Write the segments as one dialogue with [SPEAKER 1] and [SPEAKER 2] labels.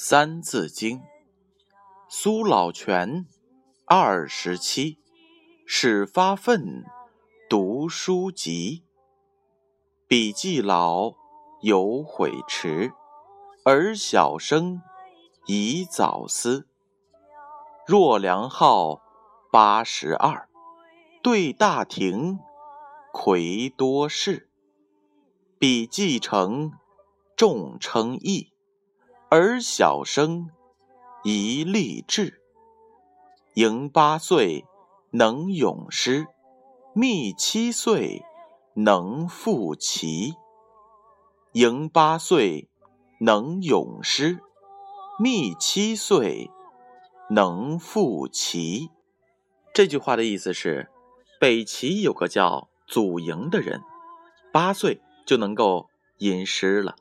[SPEAKER 1] 三字经》，苏老泉，二十七，始发愤，读书籍。笔记老，犹悔迟，儿小生，宜早思。若良号八十二，对大廷，魁多士。笔记成，众称义。儿小生，宜立志。迎八岁，能咏诗；觅七岁，能赋棋。迎八岁，能咏诗；觅七岁，能赋棋。这句话的意思是，北齐有个叫祖莹的人，八岁就能够吟诗了，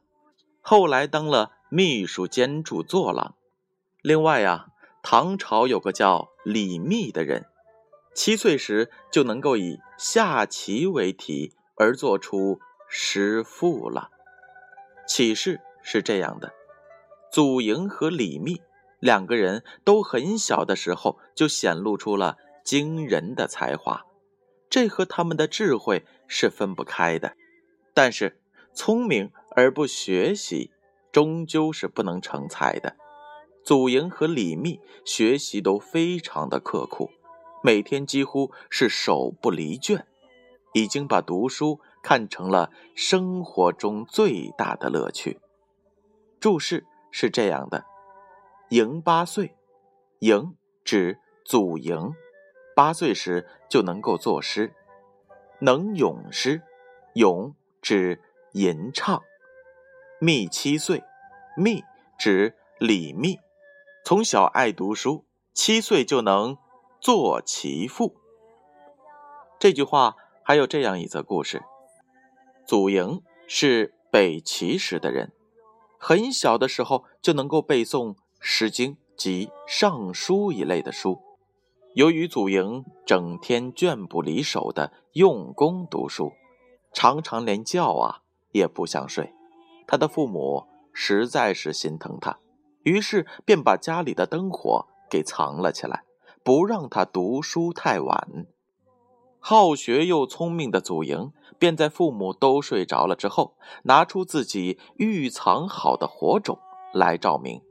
[SPEAKER 1] 后来当了。秘书监助作郎。另外呀，唐朝有个叫李密的人，七岁时就能够以下棋为题而做出诗赋了。启示是这样的：祖莹和李密两个人都很小的时候就显露出了惊人的才华，这和他们的智慧是分不开的。但是聪明而不学习。终究是不能成才的。祖莹和李密学习都非常的刻苦，每天几乎是手不离卷，已经把读书看成了生活中最大的乐趣。注释是这样的：莹八岁，莹指祖莹，八岁时就能够作诗，能咏诗，咏指吟唱。密七岁，密指李密，从小爱读书，七岁就能做其父。这句话还有这样一则故事：祖莹是北齐时的人，很小的时候就能够背诵《诗经》及《尚书》一类的书。由于祖莹整天倦不离手的用功读书，常常连觉啊也不想睡。他的父母实在是心疼他，于是便把家里的灯火给藏了起来，不让他读书太晚。好学又聪明的祖莹，便在父母都睡着了之后，拿出自己预藏好的火种来照明。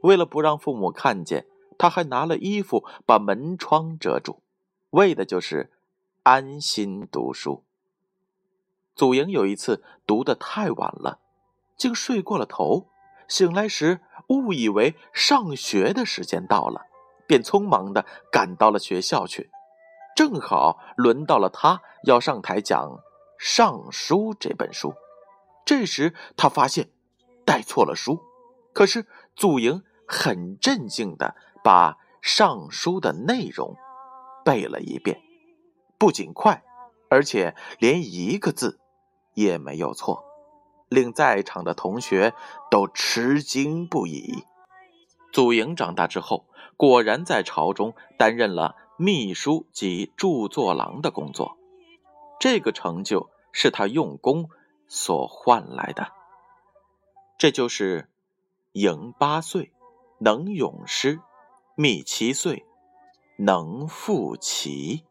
[SPEAKER 1] 为了不让父母看见，他还拿了衣服把门窗遮住，为的就是安心读书。祖莹有一次读得太晚了。竟睡过了头，醒来时误以为上学的时间到了，便匆忙的赶到了学校去。正好轮到了他要上台讲《尚书》这本书。这时他发现带错了书，可是祖莹很镇静的把《尚书》的内容背了一遍，不仅快，而且连一个字也没有错。令在场的同学都吃惊不已。祖莹长大之后果然在朝中担任了秘书及著作郎的工作。这个成就是他用功所换来的。这就是莹八岁能咏诗密七岁能赋棋。